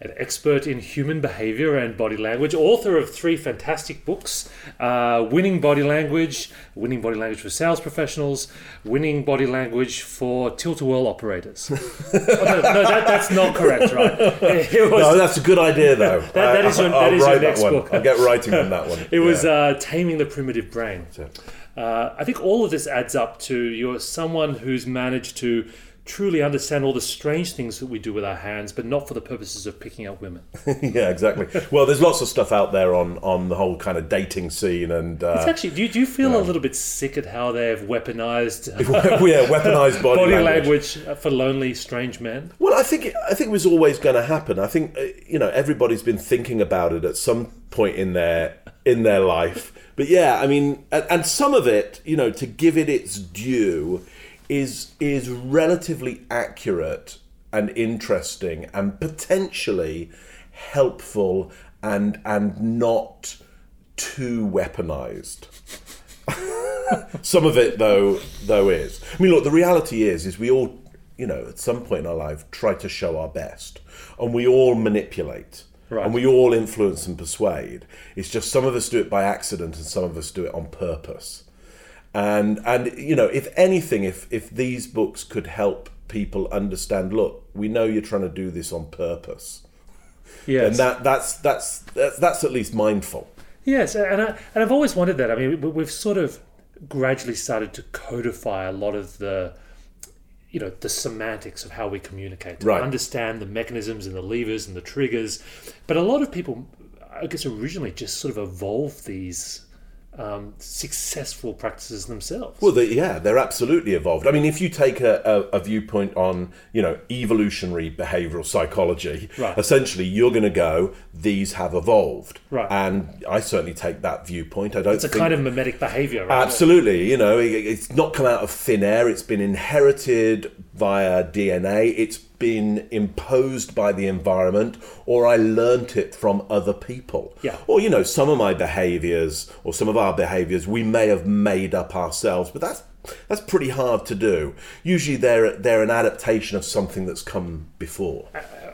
an expert in human behavior and body language, author of three fantastic books uh, Winning Body Language, Winning Body Language for Sales Professionals, Winning Body Language for Tilt a Whirl Operators. oh, no, no that, that's not correct, right? It was, No, that's a good idea, though. That- that is your- that I'll is your next that book. I'll get writing on that one. It was Yeah. uh, Taming the Primitive Brain. Uh, I think all of this adds up to you're someone who's managed to truly understand all the strange things that we do with our hands, but not for the purposes of picking up women. yeah, exactly. Well, there's lots of stuff out there on on the whole kind of dating scene, and uh, It's actually, do you, do you feel a little bit sick at how they've weaponized yeah, weaponized body, body language. language for lonely, strange men? Well, I think I think it was always going to happen. I think uh, you know everybody's been thinking about it at some point in their in their life. But yeah, I mean, and, and some of it, you know, to give it its due, is is relatively accurate and interesting and potentially helpful and and not too weaponized. Some of it, though, though is. I mean, look. The reality is, is we all, you know, at some point in our life, try to show our best, and we all manipulate, Right. and we all influence and persuade. It's just some of us do it by accident, and some of us do it on purpose. And and you know, if anything, if if these books could help people understand, look, we know you're trying to do this on purpose, Yes. and that that's that's that's, that's at least mindful. Yes, and, I, and I've always wondered that. I mean, we- we've sort of gradually started to codify a lot of the, you know, the semantics of how we communicate, to Right. understand the mechanisms and the levers and the triggers. But a lot of people, I guess, originally just sort of evolved these um, successful practices themselves. Well, they, yeah, they're absolutely evolved. I mean, if you take a, a, a viewpoint on, you know, evolutionary behavioral psychology, Right. essentially you're going to go, these have evolved. Right. And I certainly take that viewpoint. I don't it's a think kind of mimetic behavior, right? Absolutely, you know, it, it's not come out of thin air. It's been inherited via DNA. It's been imposed by the environment, or I learnt it from other people. Yeah. Or you know, some of my behaviours or some of our behaviours we may have made up ourselves, but that's that's pretty hard to do. Usually, they're they're an adaptation of something that's come before.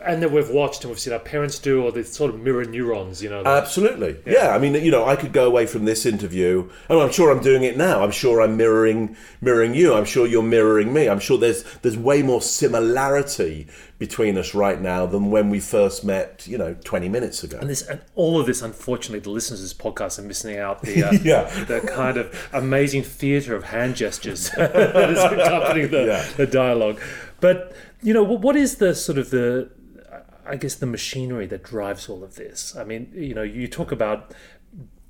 And that we've watched and we've seen our parents do, or the sort of mirror neurons, you know. Absolutely. Yeah. I mean, you know, I could go away from this interview, and I'm sure I'm doing it now. I'm sure I'm mirroring mirroring you. I'm sure you're mirroring me. I'm sure there's there's way more similarity between us right now than when we first met, you know, 20 minutes ago. And this, and all of this, unfortunately, the listeners of this podcast are missing out the uh, Yeah. the kind of amazing theatre of hand gestures that is accompanying the, Yeah. the dialogue. But you know, what, what is the sort of the, I guess, the machinery that drives all of this? I mean, you know, you talk about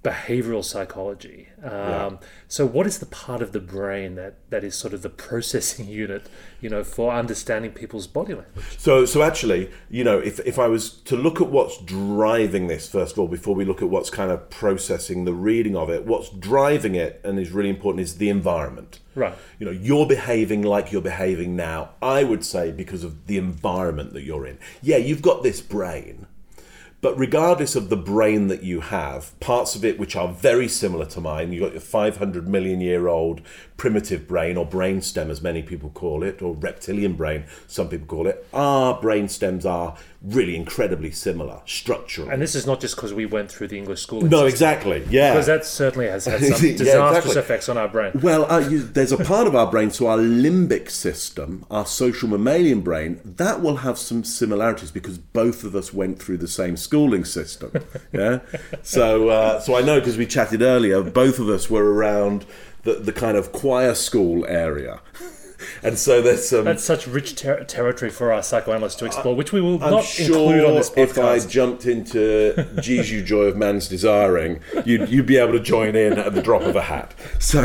behavioral psychology. Um, So, what is the part of the brain that that is sort of the processing unit, you know, for understanding people's body language? So, so actually, you know, if, if I was to look at what's driving this, first of all, before we look at what's kind of processing the reading of it, what's driving it, and is really important, is the environment. Right. You know, you're behaving like you're behaving now, I would say, because of the environment that you're in. Yeah, you've got this brain, but regardless of the brain that you have, parts of it which are very similar to mine, you've got your 500 million year old primitive brain, or brain stem as many people call it, or reptilian brain, some people call it. Our brain stems are really incredibly similar structurally. And this is not just because we went through the English school. no, exactly. Yeah. Because that certainly has had some Yeah, disastrous exactly. effects on our brain. Well, uh, you, there's a part of our brain, so our limbic system, our social mammalian brain, that will have some similarities because both of us went through the same schooling system. Yeah, so uh, so I know because we chatted earlier, both of us were around the, the kind of choir school area, and so there's some. That's such rich ter- territory for our psychoanalysts to explore, which we will I'm not sure include on this podcast. if I jumped into Jesu Joy of Man's Desiring, you'd, you'd be able to join in at the drop of a hat. So,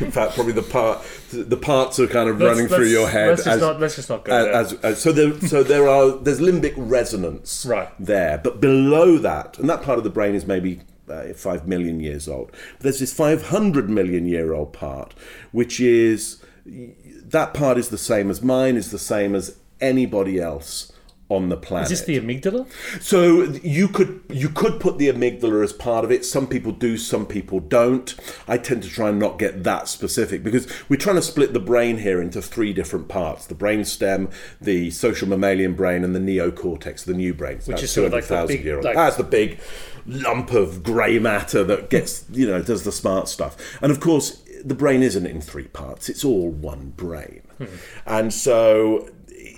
In fact, probably the part the parts are kind of Let's- running through let's- your head. Let's just as- not. Let's just not go there. as, as, so there, so there are there's limbic resonance Right. there, but below that, and that part of the brain is maybe uh, five million years old. But there's this 500 million year old part, which is that part is the same as mine, is the same as anybody else on the planet. Is this the amygdala? So you could you could put the amygdala as part of it. Some people do, some people don't. I tend to try and not get that specific because we're trying to split the brain here into three different parts: the brain stem, the social mammalian brain, and the neocortex, the new brain. Which is sort of like the big- year old. like- That's the big lump of grey matter that gets you know does the smart stuff. And of course, the brain isn't in three parts; it's all one brain. Hmm. And so,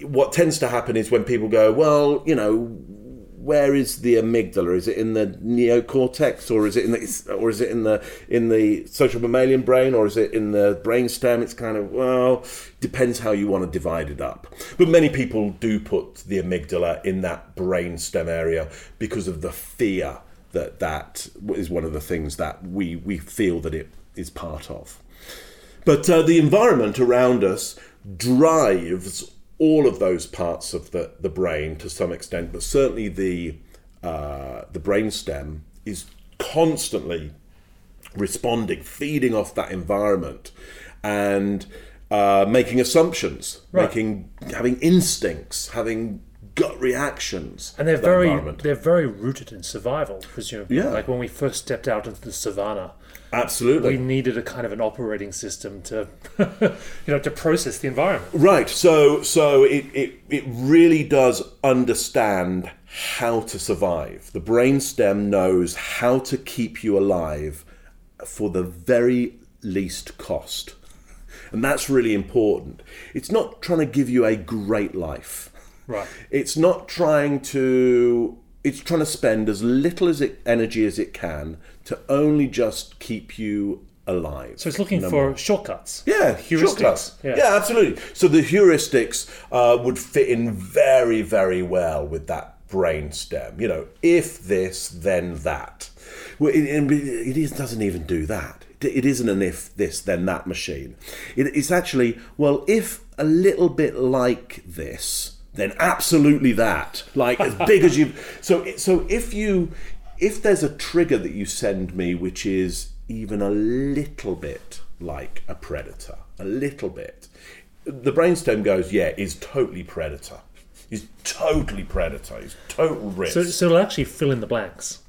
what tends to happen is when people go, well, you know, where is the amygdala? Is it in the neocortex, or is it in the, or is it in the in the social mammalian brain, or is it in the brainstem? It's kind of well, depends how you want to divide it up. But many people do put the amygdala in that brainstem area because of the fear that that is one of the things that we we feel that it is part of. But uh, the environment around us drives all of those parts of the, the brain to some extent, but certainly the uh, the brainstem is constantly responding, feeding off that environment, and uh, making assumptions, Right. making having instincts, having gut reactions. And they're very environment. they're very rooted in survival, presumably. Yeah. Like when we first stepped out into the savannah, absolutely we needed a kind of an operating system to you know to process the environment. Right. So so it, it it really does understand how to survive. The brainstem knows how to keep you alive for the very least cost. And that's really important. It's not trying to give you a great life. Right. It's not trying to it's trying to spend as little as it, energy as it can to only just keep you alive. So it's looking for shortcuts. Yeah, heuristics. shortcuts. Yeah. Yeah. absolutely. So the heuristics uh, would fit in very, very well with that brain stem. You know, if this, then that. Well, it, it it doesn't even do that. It- It isn't an if this, then that machine. It, it's actually, well, if a little bit like this, then absolutely that. Like as big as you. So, so if you, if there's a trigger that you send me which is even a little bit like a predator, a little bit, the brainstem goes, yeah, is totally predator. He's totally predator. Total risk. So, so it'll actually fill in the blanks.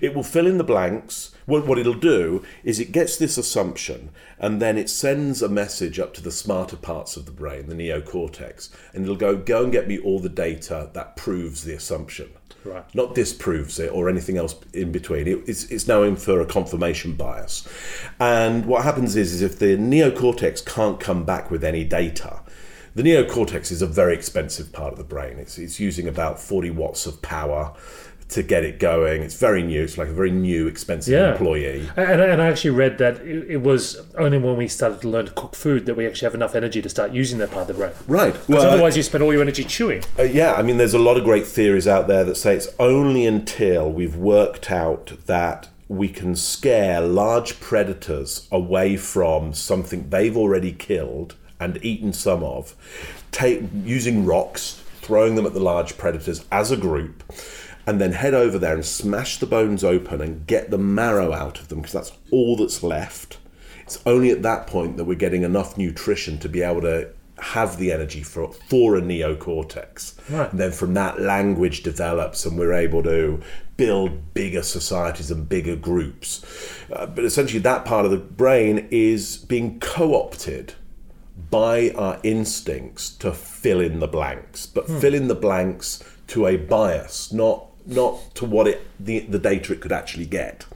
It will fill in the blanks. What, what it'll do is it gets this assumption and then it sends a message up to the smarter parts of the brain, the neocortex, and it'll go, go and get me all the data that proves the assumption. Right. Not disproves it or anything else in between. It, it's, it's now in for a confirmation bias. And what happens is, is if the neocortex can't come back with any data, the neocortex is a very expensive part of the brain. It's, it's using about 40 watts of power to get it going. It's very new. It's like a very new, expensive Yeah. employee. And, and I actually read that it, was only when we started to learn to cook food that we actually have enough energy to start using that part of the brain. Right. Because Well, otherwise, you spend all your energy chewing. Uh, yeah, I mean, there's a lot of great theories out there that say it's only until we've worked out that we can scare large predators away from something they've already killed and eaten some of, take, using rocks, throwing them at the large predators as a group, and then head over there and smash the bones open and get the marrow out of them because that's all that's left. It's only at that point that we're getting enough nutrition to be able to have the energy for for a neocortex. Right. And then from that language develops and we're able to build bigger societies and bigger groups. Uh, but essentially that part of the brain is being co-opted by our instincts to fill in the blanks, but Hmm. fill in the blanks to a bias, not not to what it the, the data it could actually get.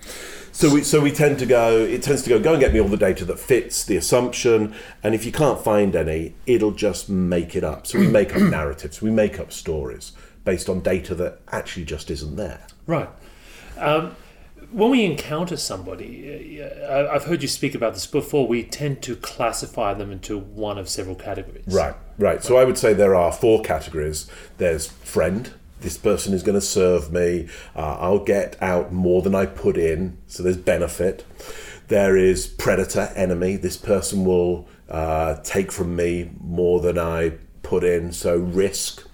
So we so we tend to go it tends to go go and get me all the data that fits the assumption, and if you can't find any, it'll just make it up. So we make up narratives, we make up stories based on data that actually just isn't there. Right. Um, when we encounter somebody, uh, I've heard you speak about this before, we tend to classify them into one of several categories. Right, right. So I would say there are four categories. There's friend, this person is going to serve me. Uh, I'll get out more than I put in, so there's benefit. There is predator, enemy. This person will uh, take from me more than I put in, so risk.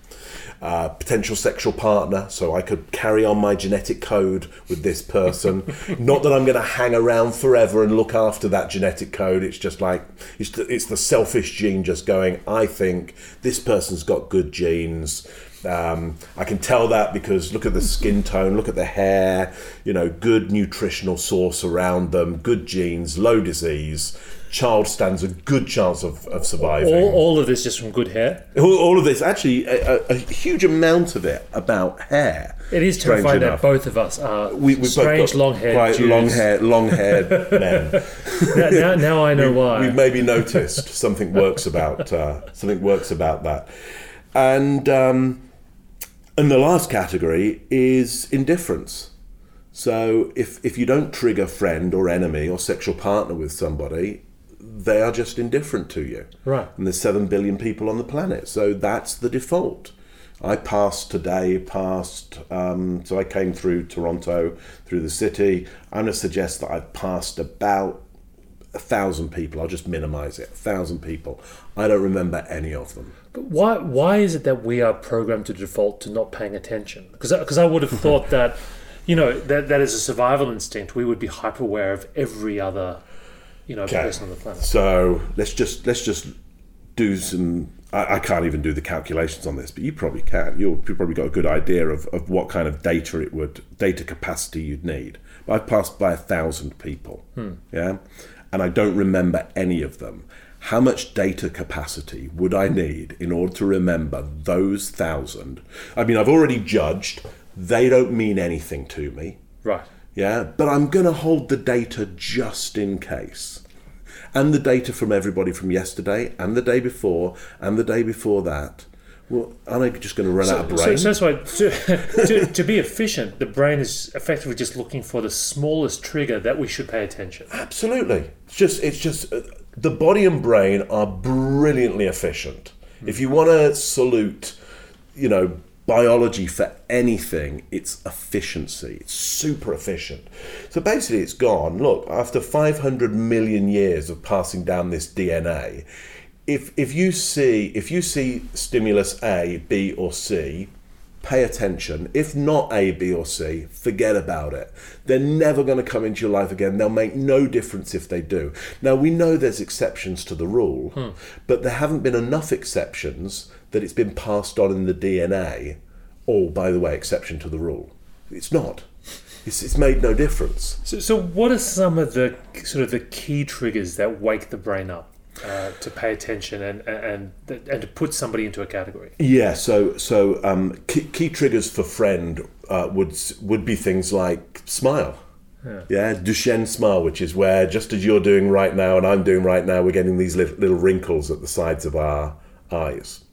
Uh, potential sexual partner, so I could carry on my genetic code with this person. Not that I'm going to hang around forever and look after that genetic code. It's just like it's the, it's the selfish gene just going. I think this person's got good genes. Um, I can tell that because look at the skin tone, look at the hair. You know, good nutritional source around them, good genes, low disease. Child stands a good chance of, of surviving All, all of this just from good hair. all, all of this actually a, a, a huge amount of it about hair It is terrifying that both of us are we, we've strange, long-haired quite Jews. long hair long haired men now, now, now I know why. we've maybe noticed something works about uh, something works about that and um, and the last category is indifference so if if you don't trigger friend or enemy or sexual partner with somebody they are just indifferent to you Right. and there's 7 billion people on the planet so that's the default i passed today passed um, so i came through toronto through the city i'm going to suggest that i've passed about a thousand people i'll just minimize it a thousand people i don't remember any of them But why why is it that we are programmed to default to not paying attention? Because because I would have thought that, you know, that that is a survival instinct. We would be hyper aware of every other, you know, person on the planet. So let's just let's just do some. I, I can't even do the calculations on this, but you probably can. You'll, you've probably got a good idea of, of what kind of data it would data capacity you'd need. I've passed by a thousand people, hmm. yeah, and I don't remember any of them. How much data capacity would I need in order to remember those thousand? I mean, I've already judged; they don't mean anything to me. Right. Yeah, but I'm going to hold the data just in case. And the data from everybody from yesterday and the day before and the day before that. Well, aren't I just going to run out of So, brain? so that's why to, to, to be efficient, the brain is effectively just looking for the smallest trigger that we should pay attention. Absolutely. It's just, it's just, uh, the body and brain are brilliantly efficient. If you want to salute, you know, biology for anything, it's efficiency. It's super efficient. So basically, it's gone. Look, after 500 million years of passing down this DNA, if if you see if you see stimulus A, B, or C, pay attention. If not A, B, or C, forget about it. They're never going to come into your life again. They'll make no difference if they do. Now, we know there's exceptions to the rule, hmm. but there haven't been enough exceptions that it's been passed on in the DNA. Oh, by the way, exception to the rule. It's not. It's, it's made no difference. So, so what are some of the sort of the key triggers that wake the brain up uh, to pay attention and, and and to put somebody into a category? Yeah, so so um, key, key triggers for friend uh, would would be things like smile. Yeah. Duchenne smile, which is where just as you're doing right now and I'm doing right now, we're getting these little wrinkles at the sides of our eyes.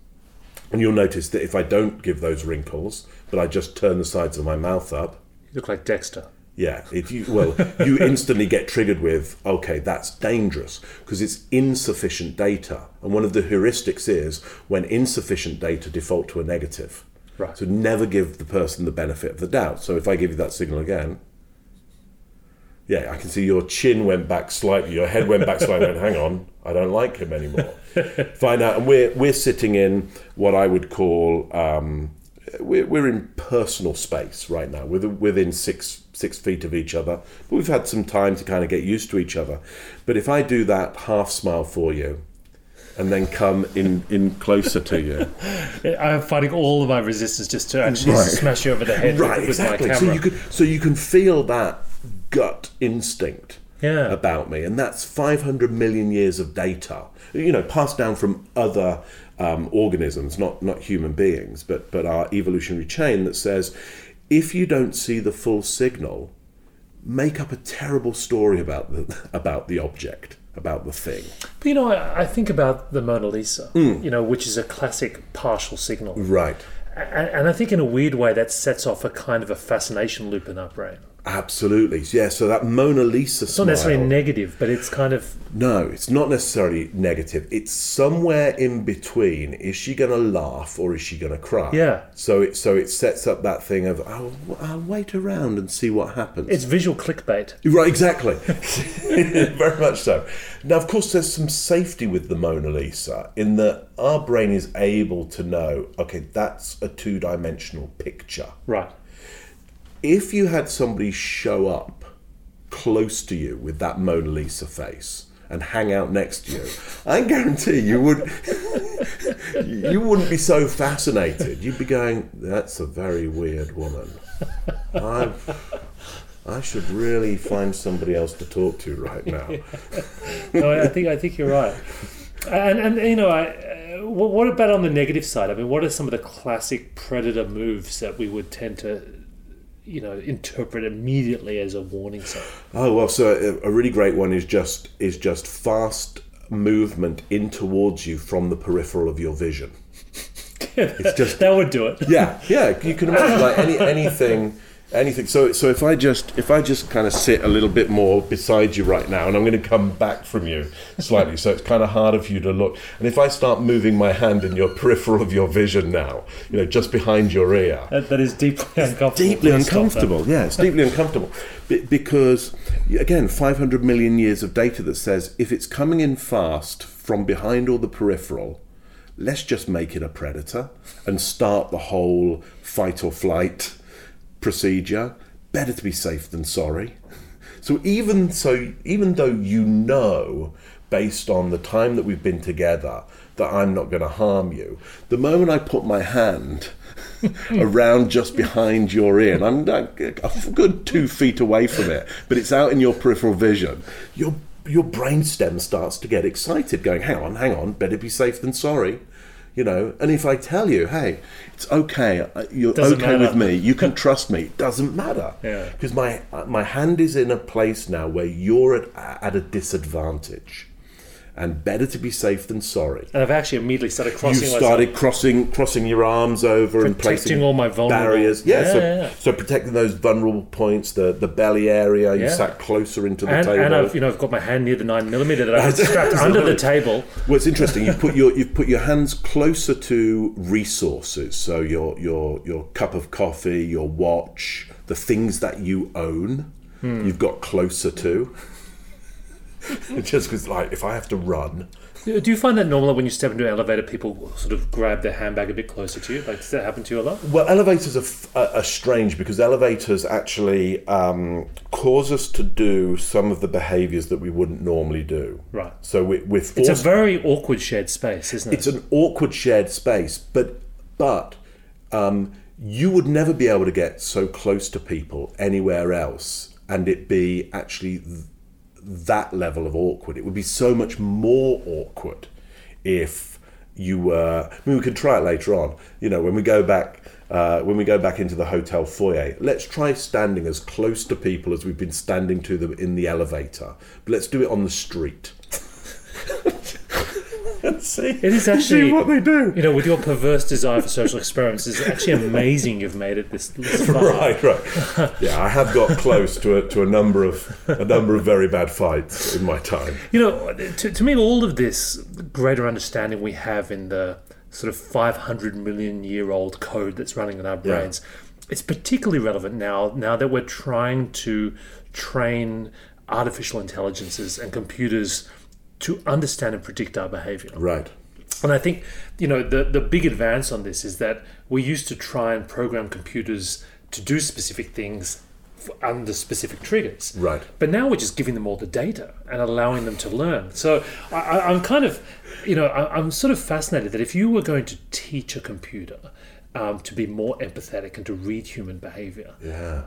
And you'll notice that if I don't give those wrinkles, but I just turn the sides of my mouth up, You look like Dexter. yeah, if you well, you instantly get triggered with, okay, that's dangerous because it's insufficient data. And one of the heuristics is when insufficient data default to a negative. Right. So never give the person the benefit of the doubt. So if I give you that signal again, yeah, I can see your chin went back slightly, your head went back slightly. and hang on, I don't like him anymore. Find out, and we're we're sitting in what I would call um, we're, we're in personal space right now. We're within six six feet of each other, but we've had some time to kind of get used to each other. But if I do that half smile for you, and then come in in closer to you, I'm fighting all of my resistance just to actually Right. smash you over the head right? with, Exactly. my So camera. you can so you can feel that gut instinct. Yeah. about me, and that's 500 million years of data, you know, passed down from other um, organisms, not not human beings, but but our evolutionary chain that says, if you don't see the full signal, make up a terrible story about the about the object, about the thing. But you know, I, I think about the Mona Lisa, Hmm. you know, which is a classic partial signal. Right. And, and I think in a weird way that sets off a kind of a fascination loop in our brain. Absolutely, yeah. So that Mona Lisa It's not necessarily negative, but it's kind of No, it's not necessarily negative. It's somewhere in between. Is she going to laugh or is she going to cry? Yeah. So it so it sets up that thing of I'll, I'll wait around and see what happens. it's visual clickbait. Right, exactly. Very much so. Now, of course, there's some safety with the Mona Lisa in that our brain is able to know, okay, that's a two dimensional picture. Right. If you had somebody show up close to you with that Mona Lisa face and hang out next to you, I guarantee you would you wouldn't be so fascinated. You'd be going, "That's a very weird woman." I I should really find somebody else to talk to right now. no, I think I think you're right. And and you know, I, uh, what what about on the negative side? I mean, what are some of the classic predator moves that we would tend to, you know, interpret immediately as a warning sign? Oh well, so a, a really great one is just is just fast movement in towards you from the peripheral of your vision. It's just That would do it. yeah, yeah. You can imagine like any anything, anything. So so if I just if I just kind of sit a little bit more beside you right now, and I'm going to come back from you slightly, so it's kind of harder for you to look. And if I start moving my hand in your peripheral of your vision now, you know, just behind your ear, That, that is deeply uncomfortable. deeply uncomfortable. Yeah, it's deeply uncomfortable Be- because again, 500 million years of data that says if it's coming in fast from behind or the peripheral, let's just make it a predator and start the whole fight or flight procedure. Better to be safe than sorry. So even so, even though you know, based on the time that we've been together, that I'm not going to harm you, the moment I put my hand around just behind your ear, and I'm a good two feet away from it, but it's out in your peripheral vision, your your brainstem starts to get excited, going, "Hang on, hang on, better be safe than sorry." You know, and if I tell you, "Hey, it's okay, uh, you're Doesn't okay with me, you can trust me," it doesn't matter. Yeah. because my uh, my hand is in a place now where you're at, at a disadvantage, and better to be safe than sorry. And I've actually immediately started You crossing myself. started crossing crossing your arms over and Protecting placing all my vulnerable- barriers. Yeah, Yeah, so, yeah, yeah. so protecting those vulnerable points, the the belly area. You sat closer into the and, table. and I've you know I've got my hand near the nine millimeter that I've strapped under the table. Well, it's interesting. You put your you've put your hands closer to resources. So your your your cup of coffee, your watch, the things that you own, Hmm. you've got closer to. Just because, like, if I have to run, Do you find that normal when you step into an elevator, people sort of grab their handbag a bit closer to you? Like, does that happen to you a lot? Well, elevators are, f- are, are strange because elevators actually um, cause us to do some of the behaviours that we wouldn't normally do. Right. So we, we're It's a very awkward shared space, isn't it? it's an awkward shared space, but but um, you would never be able to get so close to people anywhere else, and it be actually that level of awkward. It would be so much more awkward if you were. I mean, we could try it later on. You know, when we go back. Uh, when we go back into the hotel foyer, let's try standing as close to people as we've been standing to them in the elevator. But let's do it on the street. And see, It is see actually- what they do. you know, with your perverse desire for social experiments, it's actually amazing you've made it this, this far. Right, right. Yeah, I have got close to a, to a number of a number of very bad fights in my time. You know, to, to me, all of this greater understanding we have in the sort of 500 million year old code that's running in our brains, it's particularly relevant now, now that we're trying to train artificial intelligences and computers to understand and predict our behavior. Right. And I think, you know, the, the big advance on this is that we used to try and program computers to do specific things under specific triggers. Right. But now we're just giving them all the data and allowing them to learn. So I, I, I'm kind of, you know, I, I'm sort of fascinated that if you were going to teach a computer um, to be more empathetic and to read human behavior, Yeah.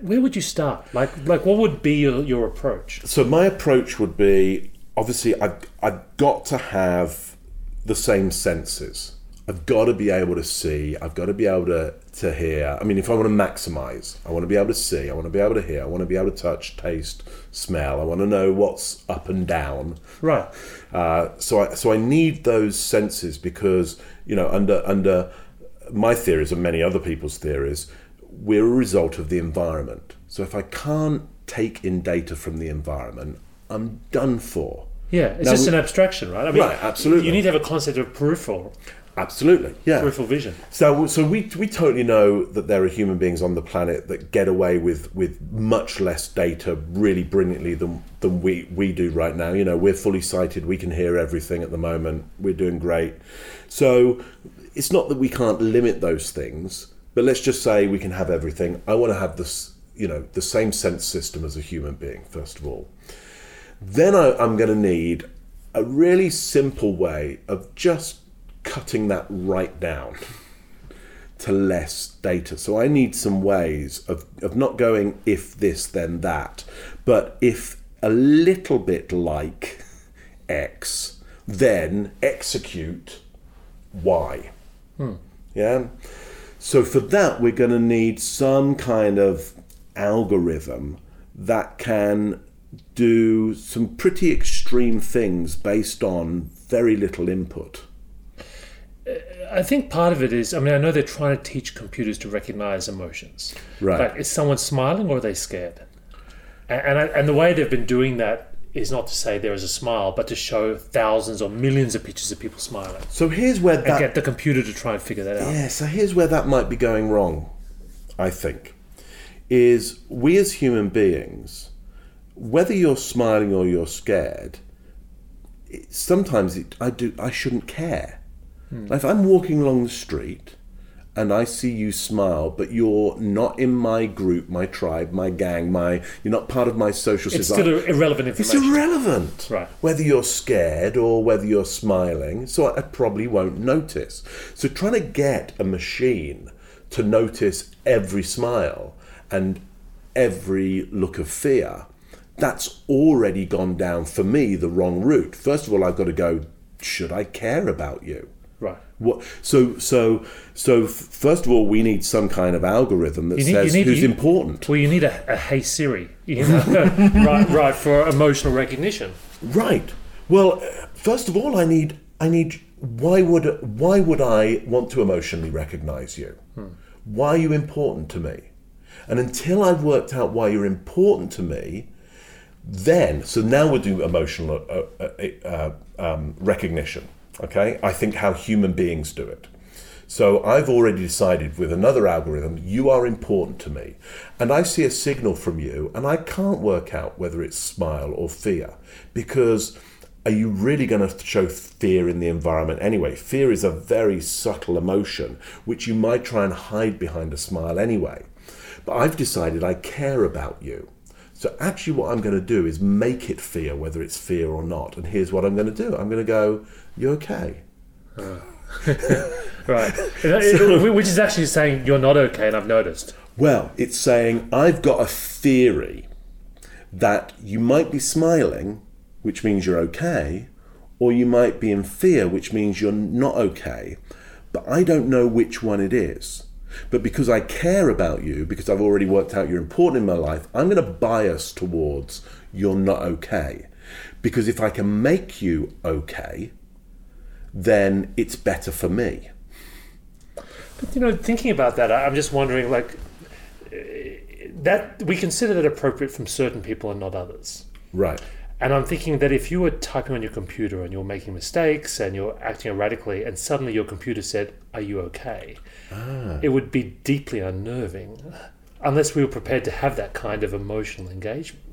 where would you start? Like, like what would be your, your approach? So my approach would be obviously I've, I've got to have the same senses. I've got to be able to see. I've got to be able to, to hear. I mean, if I want to maximize, I want to be able to see. I want to be able to hear. I want to be able to touch, taste, smell. I want to know what's up and down. Right. Uh, so I so I need those senses because you know under under my theories and many other people's theories, we're a result of the environment. So if I can't take in data from the environment, I'm done for. Yeah, it's Now just we- an abstraction, right? I mean, Right, absolutely. You need to have a concept of peripheral, Absolutely, yeah. peripheral vision. So, so we, we totally know that there are human beings on the planet that get away with, with much less data really brilliantly than, than we, we do right now. You know, we're fully sighted, we can hear everything at the moment, we're doing great. So it's not that we can't limit those things, but let's just say we can have everything. I want to have this, you know, the same sense system as a human being, first of all. Then I, I'm going to need a really simple way of just cutting that right down to less data. So I need some ways of, of not going if this, then that, but if a little bit like X, then execute Y. Hmm. Yeah? So for that, we're going to need some kind of algorithm that can do some pretty extreme things based on very little input. I think part of it is, I mean, I know they're trying to teach computers to recognize emotions. Right. Like, is someone smiling or are they scared? And and, I, and the way they've been doing that is not to say there is a smile, but to show thousands or millions of pictures of people smiling So here's where and get the computer to try and figure that out. Yeah, so here's where that might be going wrong, I think. Is we as human beings, whether you're smiling or you're scared, it, sometimes it, I do I shouldn't care. Hmm. Like if I'm walking along the street and I see you smile, but you're not in my group, my tribe, my gang, my you're not part of my social It's society. still irrelevant It's irrelevant. Right. Whether you're scared or whether you're smiling. So I probably won't notice. So trying to get a machine to notice every smile and every look of fear, that's already gone down for me the wrong route. First of all, I've got to go, should I care about you? right. What, so so so first of all we need some kind of algorithm that You need- says you need- who's you- important Well, you need a, a Hey Siri, you know, right, right, for emotional recognition. Right. Well, first of all, I need I need why would why would I want to emotionally recognize you? Hmm. Why are you important to me? And until I've worked out why you're important to me, then so now we'll do emotional uh, uh, uh, um, recognition. Okay, I think how human beings do it. So I've already decided with another algorithm, you are important to me. And I see a signal from you, and I can't work out whether it's smile or fear. Because are you really going to show fear in the environment anyway? Fear is a very subtle emotion, which you might try and hide behind a smile anyway. But I've decided I care about you. So actually, what I'm going to do is make it fear, whether it's fear or not. And here's what I'm going to do I'm going to go, "You're okay? Right. Uh, which is actually saying you're not okay, and I've noticed. Well, it's saying I've got a theory that you might be smiling, which means you're okay, or you might be in fear, which means you're not okay. But I don't know which one it is. But because I care about you, because I've already worked out you're important in my life, I'm going to bias towards you're not okay. Because if I can make you okay, then it's better for me. But you know, thinking about that, I'm just wondering, like, uh, that we consider that appropriate from certain people and not others. Right. And I'm thinking that if you were typing on your computer and you're making mistakes and you're acting erratically, and suddenly your computer said, "Are you okay?" it would be deeply unnerving, unless we were prepared to have that kind of emotional engagement.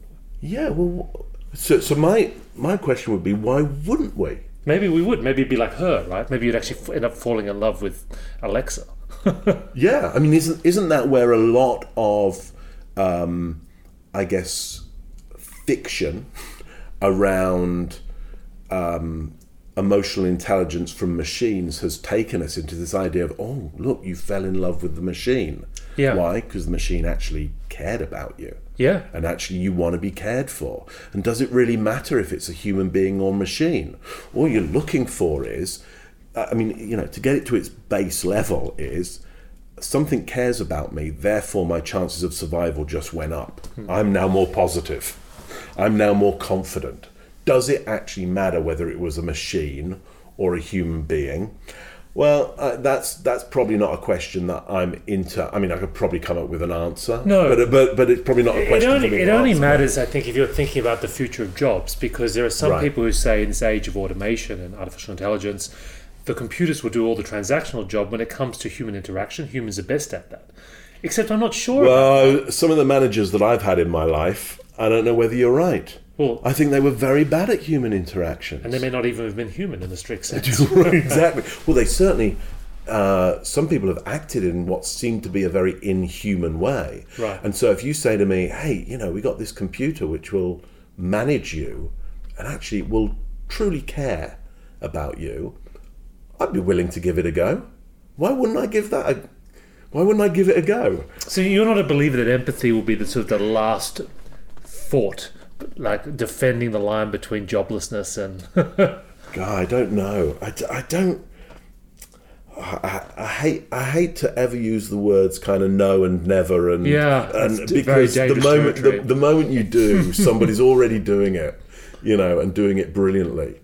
Yeah, well, so so my my question would be, why wouldn't we? Maybe we would. Maybe it'd be like her, right? Maybe you'd actually end up falling in love with Alexa. Yeah, I mean, isn't isn't that where a lot of, um, I guess, fiction around um, emotional intelligence from machines has taken us into this idea of, oh, look, you fell in love with the machine. Yeah. Why? Because the machine actually cared about you. Yeah. and actually you want to be cared for. And does it really matter if it's a human being or machine? All you're looking for is, uh, I mean, you know, to get it to its base level is something cares about me, therefore my chances of survival just went up. I'm now more positive. I'm now more confident. Does it actually matter whether it was a machine or a human being? Well, uh, that's that's probably not a question that I'm into. I mean, I could probably come up with an answer. No. but but but it's probably not a It question. only, for me it only answer. matters, I think, if you're thinking about the future of jobs, because there are some Right. people who say in this age of automation and artificial intelligence, the computers will do all the transactional job. When it comes to human interaction, humans are best at that. Except I'm not sure. about Well, some of the managers that I've had in my life, I don't know whether you're right. Well- I think they were very bad at human interaction. and they may not even have been human in the strict sense. exactly. Well, they certainly. Uh, some people have acted in what seemed to be a very inhuman way. Right. And so, if you say to me, "Hey, you know, we got this computer which will manage you, and actually will truly care about you," I'd be willing to give it a go. Why wouldn't I give that? A, why wouldn't I give it a go? So you're not a believer that empathy will be the sort of the last fought, like defending the line between joblessness and. God, I don't know. I, I don't. I, I hate I hate to ever use the words kind of no and never and Yeah, and it's d- very because the moment the, the moment you do somebody's already doing it you know and doing it brilliantly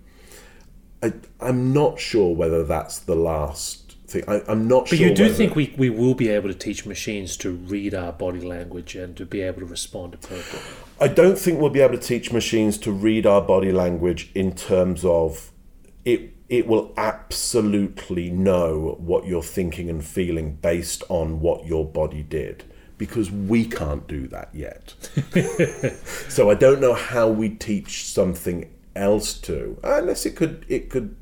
I, I'm not sure whether that's the last thing I, I'm not But sure But you do whether- think we, we will be able to teach machines to read our body language and to be able to respond appropriately. I don't think we'll be able to teach machines to read our body language in terms of it. It will absolutely know what you're thinking and feeling based on what your body did, because we can't do that yet. so I don't know how we teach something else to, unless it could it could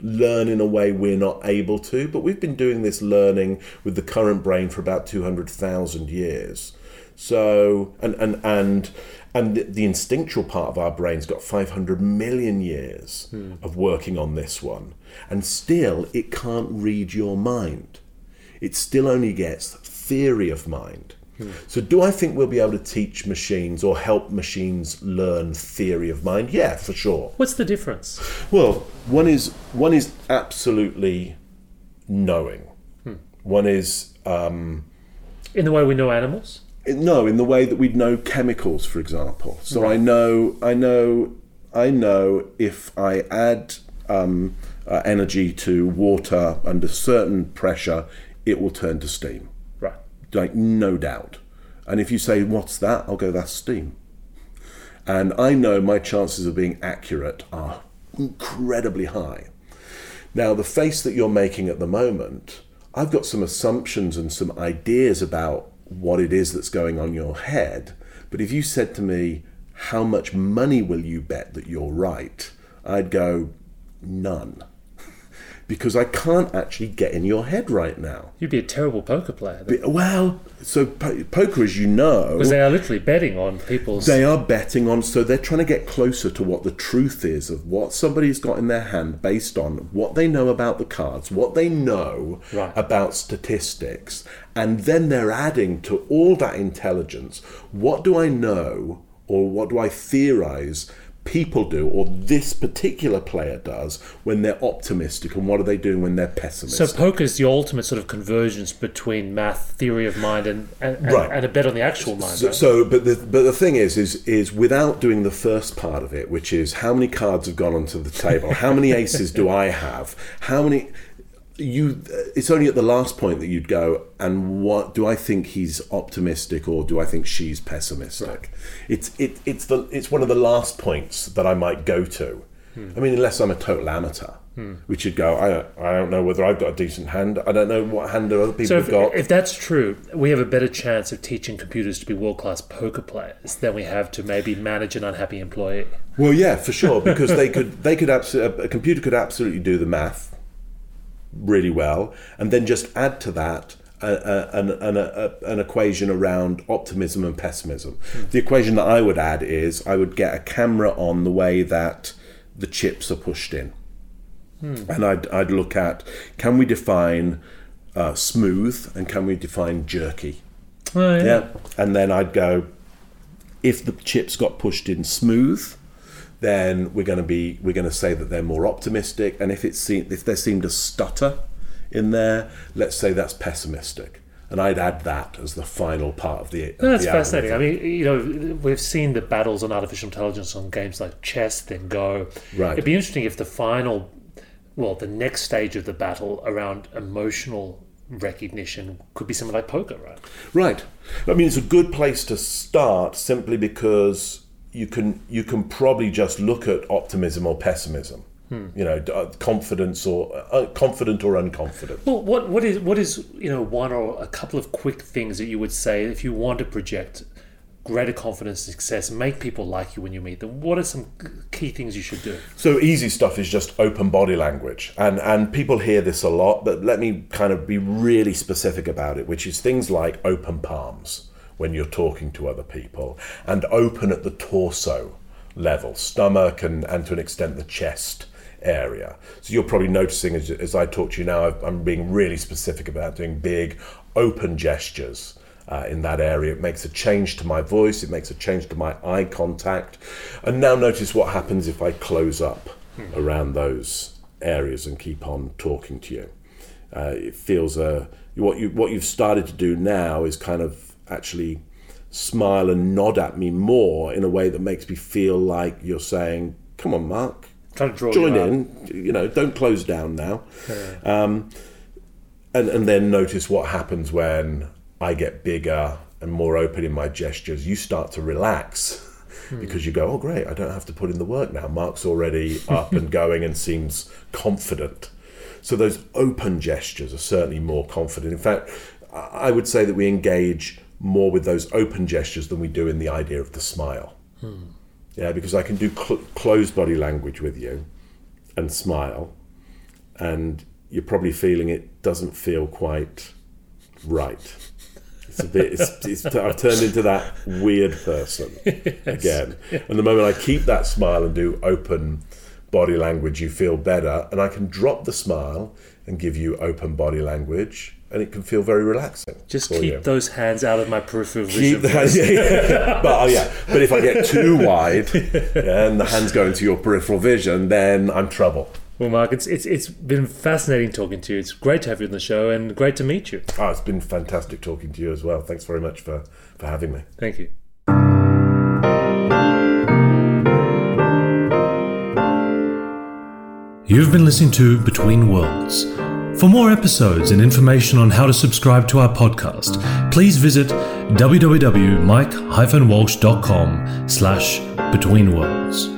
learn in a way we're not able to. But we've been doing this learning with the current brain for about two hundred thousand years. So and and and and the, the instinctual part of our brain's got 500 million years hmm. of working on this one and still it can't read your mind it still only gets theory of mind so do i think we'll be able to teach machines or help machines learn theory of mind yeah for sure What's the difference? well, one is one is absolutely knowing. One is um, In the way we know animals? no, in the way that we'd know chemicals, for example. So I know, I know, I know if I add um, uh, energy to water under certain pressure, it will turn to steam. Like no doubt. And if you say, "What's that?" I'll go, "That's steam." And I know my chances of being accurate are incredibly high. Now, the face that you're making at the moment, I've got some assumptions and some ideas about what it is that's going on in your head. But if you said to me, How much money will you bet that you're right? I'd go, None. Because I can't actually get in your head right now. You'd be a terrible poker player. Well, so po- poker, as you know, Because they are literally betting on people's. they are betting on, so they're trying to get closer to what the truth is of what somebody's got in their hand based on what they know about the cards, what they know Right. about statistics, and then they're adding to all that intelligence what do I know or what do I theorize people do or this particular player does when they're optimistic and what are they doing when they're pessimistic. so poker is the ultimate sort of convergence between math, theory of mind, and and, Right. and a bet on the actual mind. So, right? so, but the but the thing is, is is without doing the first part of it, which is how many cards have gone onto the table, how many aces do I have, how many. You, it's only at the last point that you'd go, and what do I think he's optimistic or do I think she's pessimistic? It's it, it's the it's one of the last points that I might go to. Hmm. I mean, unless I'm a total amateur, hmm. which you'd go, I don't, I don't know whether I've got a decent hand. I don't know what hand other people So have got. if that's true, we have a better chance of teaching computers to be world class poker players than we have to maybe manage an unhappy employee. Well, yeah, for sure, because they could they could absolutely a computer could absolutely do the math really well, and then just add to that an, an, a, an equation around optimism and pessimism. The equation that I would add is I would get a camera on the way that the chips are pushed in, and I'd I'd look at can we define uh, smooth and can we define jerky. Oh, Yeah. And then I'd go, if the chips got pushed in smooth, then we're going to be we're going to say that they're more optimistic. And if it seemed if there seemed a stutter in there, let's say that's pessimistic. And I'd add that as the final part of the. of No, that's the fascinating. I mean, you know, we've seen the battles on artificial intelligence on games like chess, then Go. Right. It'd be interesting if the final well, the next stage of the battle around emotional recognition could be something like poker, right? Right. I mean, it's a good place to start simply because you can you can probably just look at optimism or pessimism. You know, uh, confidence or uh, confident or unconfident. Well, what what is what is you know one or a couple of quick things that you would say if you want to project greater confidence and success, make people like you when you meet them? What are some key things you should do? So easy stuff is just open body language, and and people hear this a lot, but let me kind of be really specific about it, which is things like open palms when you're talking to other people, and open at the torso level, stomach, and and to an extent the chest area. So you're probably noticing as, as I talk to you now, I've- I'm being really specific about doing big open gestures uh, in that area. It makes a change to my voice, it makes a change to my eye contact. And now notice what happens if I close up around those areas and keep on talking to you. Uh, it feels uh, what you what you've started to do now is kind of actually smile and nod at me more in a way that makes me feel like you're saying, "Come on, Mark, Trying to draw join you in. You know, don't close down now." Um, and and then notice what happens when I get bigger and more open in my gestures. You start to relax because you go, "Oh, great! I don't have to put in the work now. Mark's already up and going and seems confident." So those open gestures are certainly more confident. In fact, I would say that we engage more with those open gestures than we do in the idea of the smile. Hmm. Yeah, because I can do cl- closed body language with you and smile, and you're probably feeling it doesn't feel quite right. It's a bit. It's, it's, I've turned into that weird person again. And the moment I keep that smile and do open body language, you feel better, and I can drop the smile and give you open body language, and it can feel very relaxing. Just keep you. those hands out of my peripheral Keep vision. the hands, yeah, yeah. But oh yeah, but if I get too wide yeah, and the hands go into your peripheral vision, then I'm trouble. Well, Mark, it's, it's it's been fascinating talking to you. It's great to have you on the show and great to meet you. Oh, it's been fantastic talking to you as well. Thanks very much for, for having me. Thank you. You've been listening to Between Worlds. For more episodes and information on how to subscribe to our podcast, please visit www.mike-walsh.com slash between worlds.